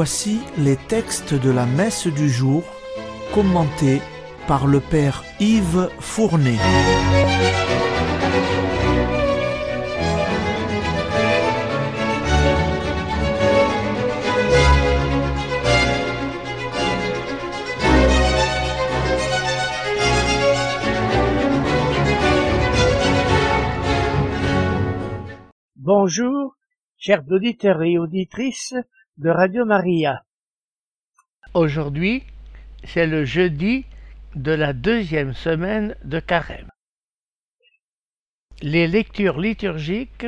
Voici les textes de la messe du jour commentés par le Père Yves Fournet. Bonjour, chers auditeurs et auditrices de Radio Maria. Aujourd'hui, c'est le jeudi de la deuxième semaine de Carême. Les lectures liturgiques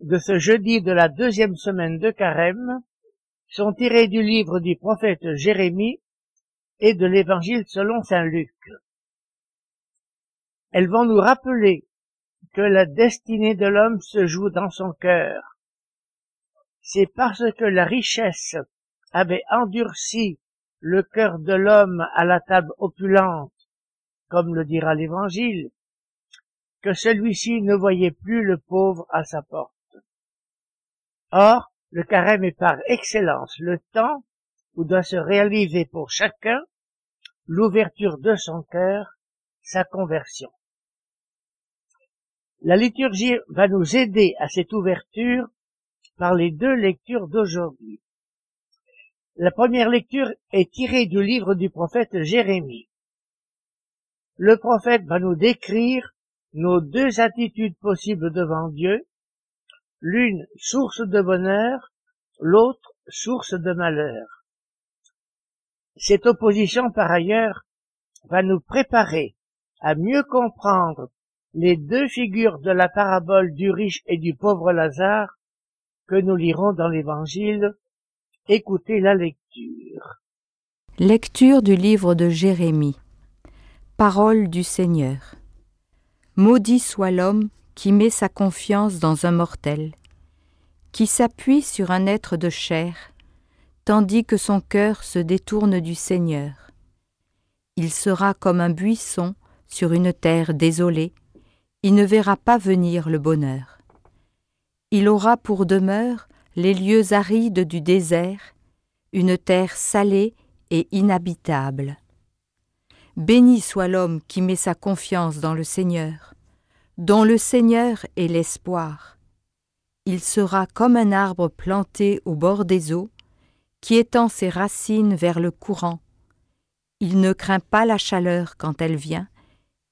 de ce jeudi de la deuxième semaine de Carême sont tirées du livre du prophète Jérémie et de l'évangile selon saint Luc. Elles vont nous rappeler que la destinée de l'homme se joue dans son cœur. C'est parce que la richesse avait endurci le cœur de l'homme à la table opulente, comme le dira l'Évangile, que celui-ci ne voyait plus le pauvre à sa porte. Or, le carême est par excellence le temps où doit se réaliser pour chacun l'ouverture de son cœur, sa conversion. La liturgie va nous aider à cette ouverture par les deux lectures d'aujourd'hui. La première lecture est tirée du livre du prophète Jérémie. Le prophète va nous décrire nos deux attitudes possibles devant Dieu, l'une source de bonheur, l'autre source de malheur. Cette opposition, par ailleurs, va nous préparer à mieux comprendre les deux figures de la parabole du riche et du pauvre Lazare que nous lirons dans l'Évangile. Écoutez la lecture. Lecture du livre de Jérémie. Parole du Seigneur. Maudit soit l'homme qui met sa confiance dans un mortel, qui s'appuie sur un être de chair, tandis que son cœur se détourne du Seigneur. Il sera comme un buisson sur une terre désolée, il ne verra pas venir le bonheur. Il aura pour demeure les lieux arides du désert, une terre salée et inhabitable. Béni soit l'homme qui met sa confiance dans le Seigneur, dont le Seigneur est l'espoir. Il sera comme un arbre planté au bord des eaux, qui étend ses racines vers le courant. Il ne craint pas la chaleur quand elle vient,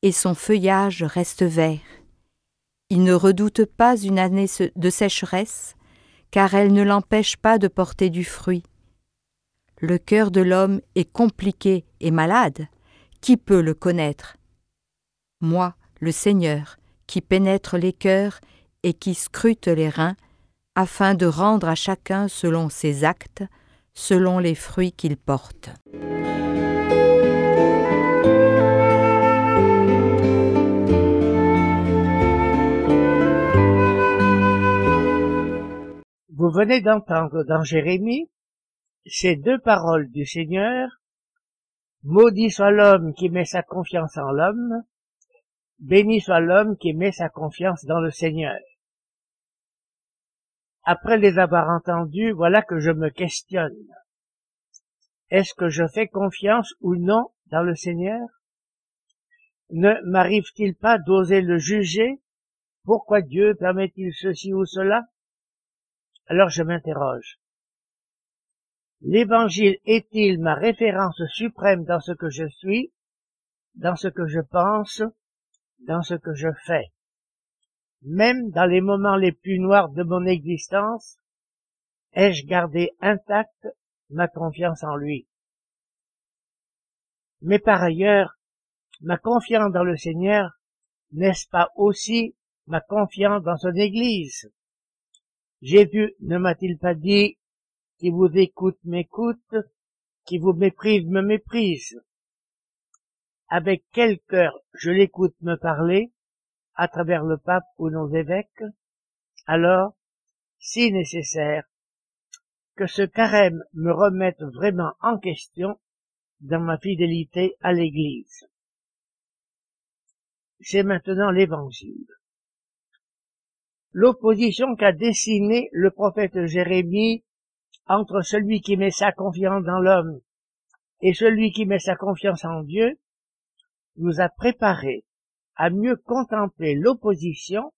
et son feuillage reste vert. Il ne redoute pas une année de sécheresse, car elle ne l'empêche pas de porter du fruit. Le cœur de l'homme est compliqué et malade. Qui peut le connaître? Moi, le Seigneur, qui pénètre les cœurs et qui scrute les reins, afin de rendre à chacun selon ses actes, selon les fruits qu'il porte. Vous venez d'entendre dans Jérémie ces deux paroles du Seigneur, Maudit soit l'homme qui met sa confiance en l'homme, béni soit l'homme qui met sa confiance dans le Seigneur. Après les avoir entendus, voilà que je me questionne. Est-ce que je fais confiance ou non dans le Seigneur? Ne m'arrive-t-il pas d'oser le juger? Pourquoi Dieu permet-il ceci ou cela? Alors je m'interroge. L'évangile est-il ma référence suprême dans ce que je suis, dans ce que je pense, dans ce que je fais? Même dans les moments les plus noirs de mon existence, ai-je gardé intacte ma confiance en lui? Mais par ailleurs, ma confiance dans le Seigneur, n'est-ce pas aussi ma confiance dans son Église? Jésus ne m'a-t-il pas dit, qui vous écoute m'écoute, qui vous méprise me méprise. Avec quel cœur je l'écoute me parler, à travers le pape ou nos évêques, alors, si nécessaire, que ce carême me remette vraiment en question dans ma fidélité à l'Église. C'est maintenant l'Évangile l'opposition qu'a dessinée le prophète Jérémie entre celui qui met sa confiance dans l'homme et celui qui met sa confiance en Dieu nous a préparé à mieux contempler l'opposition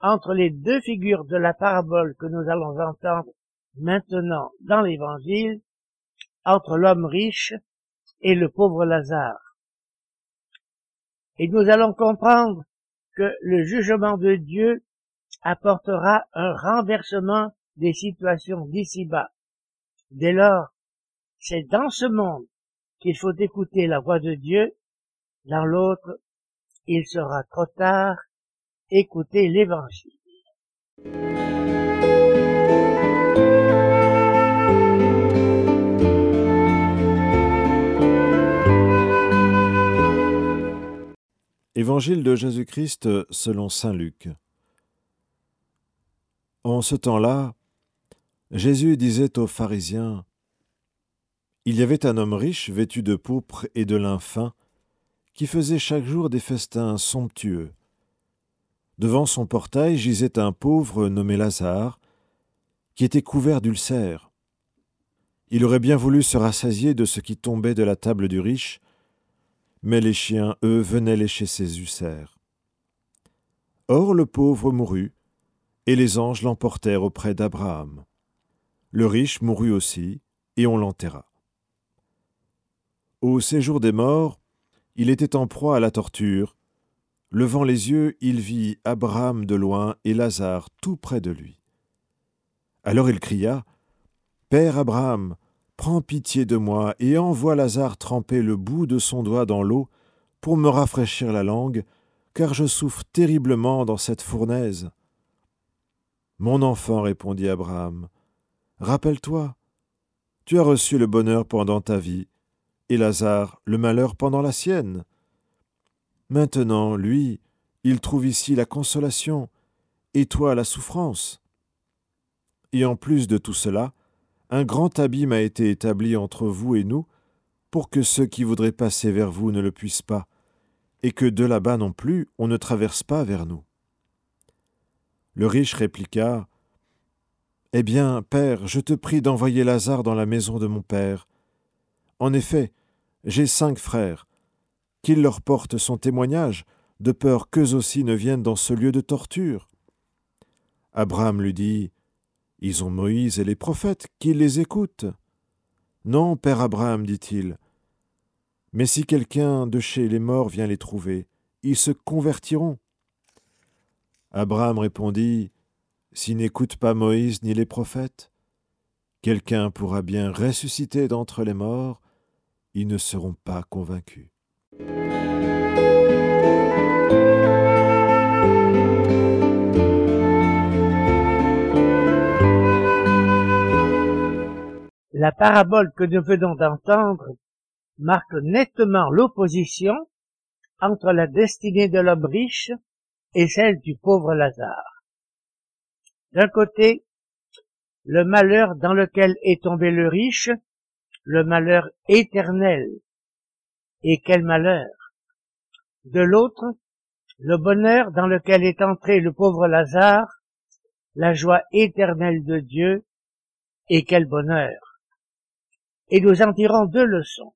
entre les deux figures de la parabole que nous allons entendre maintenant dans l'évangile, entre l'homme riche et le pauvre Lazare. Et nous allons comprendre que le jugement de Dieu apportera un renversement des situations d'ici-bas. Dès lors, c'est dans ce monde qu'il faut écouter la voix de Dieu, dans l'autre, il sera trop tard, écoutez l'évangile. Évangile de Jésus-Christ selon Saint Luc. En ce temps-là, Jésus disait aux pharisiens, Il y avait un homme riche vêtu de pourpre et de lin fin, qui faisait chaque jour des festins somptueux. Devant son portail gisait un pauvre nommé Lazare, qui était couvert d'ulcères. Il aurait bien voulu se rassasier de ce qui tombait de la table du riche, mais les chiens, eux, venaient lécher ses ulcères. Or le pauvre mourut, et les anges l'emportèrent auprès d'Abraham. Le riche mourut aussi, et on l'enterra. Au séjour des morts, il était en proie à la torture. Levant les yeux, il vit Abraham de loin et Lazare tout près de lui. Alors il cria Père Abraham, Prends pitié de moi et envoie Lazare tremper le bout de son doigt dans l'eau pour me rafraîchir la langue, car je souffre terriblement dans cette fournaise. Mon enfant, répondit Abraham, rappelle-toi, tu as reçu le bonheur pendant ta vie, et Lazare le malheur pendant la sienne. Maintenant, lui, il trouve ici la consolation, et toi la souffrance. Et en plus de tout cela, un grand abîme a été établi entre vous et nous, pour que ceux qui voudraient passer vers vous ne le puissent pas, et que de là-bas non plus on ne traverse pas vers nous. Le riche répliqua Eh bien, Père, je te prie d'envoyer Lazare dans la maison de mon Père. En effet, j'ai cinq frères. Qu'il leur porte son témoignage, de peur qu'eux aussi ne viennent dans ce lieu de torture. Abraham lui dit ils ont Moïse et les prophètes, qui les écoutent. Non, Père Abraham, dit-il. Mais si quelqu'un de chez les morts vient les trouver, ils se convertiront. Abraham répondit, S'ils n'écoutent pas Moïse ni les prophètes, quelqu'un pourra bien ressusciter d'entre les morts, ils ne seront pas convaincus. La parabole que nous venons d'entendre marque nettement l'opposition entre la destinée de l'homme riche et celle du pauvre Lazare. D'un côté, le malheur dans lequel est tombé le riche, le malheur éternel. Et quel malheur De l'autre, le bonheur dans lequel est entré le pauvre Lazare, la joie éternelle de Dieu, et quel bonheur et nous en tirons deux leçons.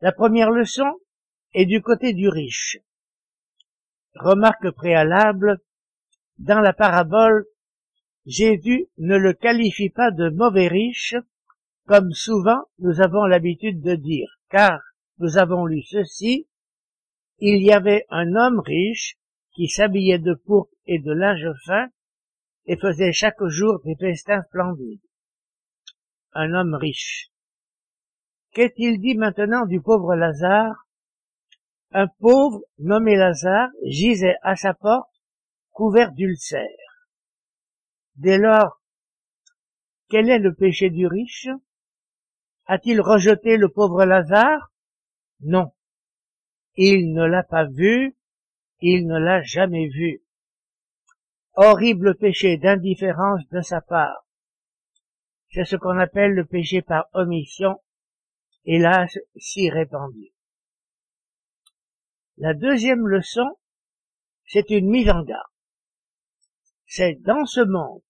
La première leçon est du côté du riche. Remarque préalable, dans la parabole, Jésus ne le qualifie pas de mauvais riche, comme souvent nous avons l'habitude de dire, car nous avons lu ceci, il y avait un homme riche qui s'habillait de pourpre et de linge fin et faisait chaque jour des festins splendides un homme riche. Qu'est-il dit maintenant du pauvre Lazare? Un pauvre nommé Lazare gisait à sa porte, couvert d'ulcères. Dès lors, quel est le péché du riche? A-t-il rejeté le pauvre Lazare? Non. Il ne l'a pas vu, il ne l'a jamais vu. Horrible péché d'indifférence de sa part. C'est ce qu'on appelle le péché par omission, hélas si répandu. La deuxième leçon, c'est une mise en garde. C'est dans ce monde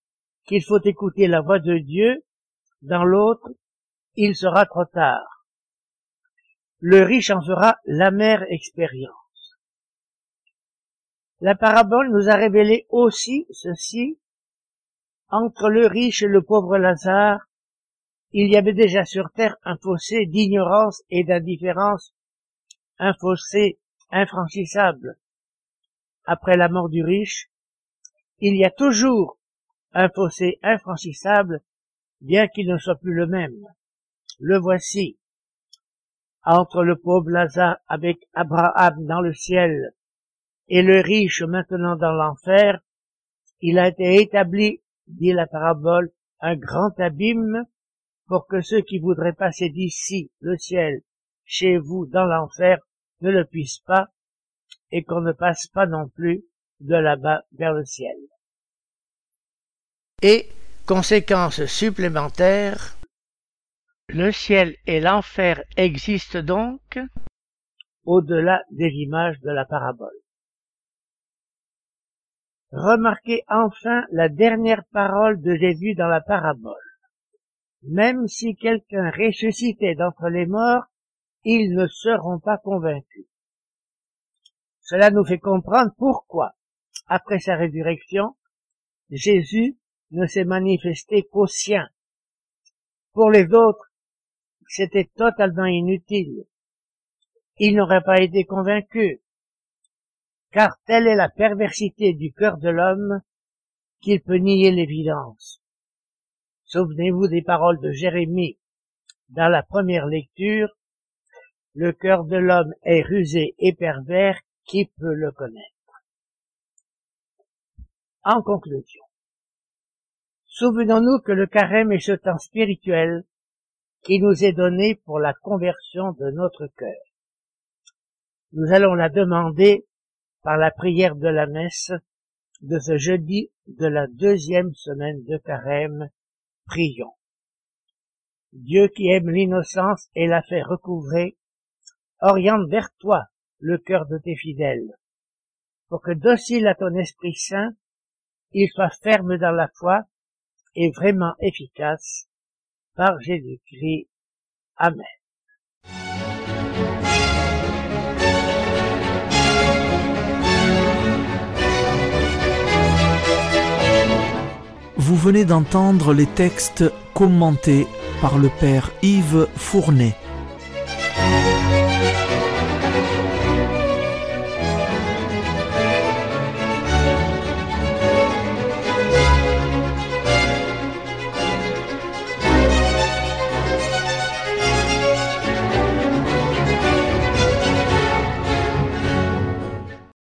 qu'il faut écouter la voix de Dieu, dans l'autre, il sera trop tard. Le riche en fera l'amère expérience. La parabole nous a révélé aussi ceci. Entre le riche et le pauvre Lazare, il y avait déjà sur terre un fossé d'ignorance et d'indifférence, un fossé infranchissable. Après la mort du riche, il y a toujours un fossé infranchissable, bien qu'il ne soit plus le même. Le voici. Entre le pauvre Lazare avec Abraham dans le ciel et le riche maintenant dans l'enfer, il a été établi, dit la parabole, un grand abîme pour que ceux qui voudraient passer d'ici, le ciel, chez vous, dans l'enfer, ne le puissent pas, et qu'on ne passe pas non plus de là-bas vers le ciel. Et, conséquence supplémentaire, le ciel et l'enfer existent donc au-delà des images de la parabole. Remarquez enfin la dernière parole de Jésus dans la parabole. Même si quelqu'un ressuscitait d'entre les morts, ils ne seront pas convaincus. Cela nous fait comprendre pourquoi, après sa résurrection, Jésus ne s'est manifesté qu'aux siens. Pour les autres, c'était totalement inutile. Ils n'auraient pas été convaincus, car telle est la perversité du cœur de l'homme qu'il peut nier l'évidence. Souvenez-vous des paroles de Jérémie dans la première lecture. Le cœur de l'homme est rusé et pervers, qui peut le connaître? En conclusion, souvenons-nous que le carême est ce temps spirituel qui nous est donné pour la conversion de notre cœur. Nous allons la demander par la prière de la messe de ce jeudi de la deuxième semaine de carême Prions. Dieu qui aime l'innocence et la fait recouvrer, oriente vers toi le cœur de tes fidèles, pour que docile à ton Esprit Saint, il soit ferme dans la foi et vraiment efficace par Jésus-Christ. Amen. Vous venez d'entendre les textes commentés par le Père Yves Fournet.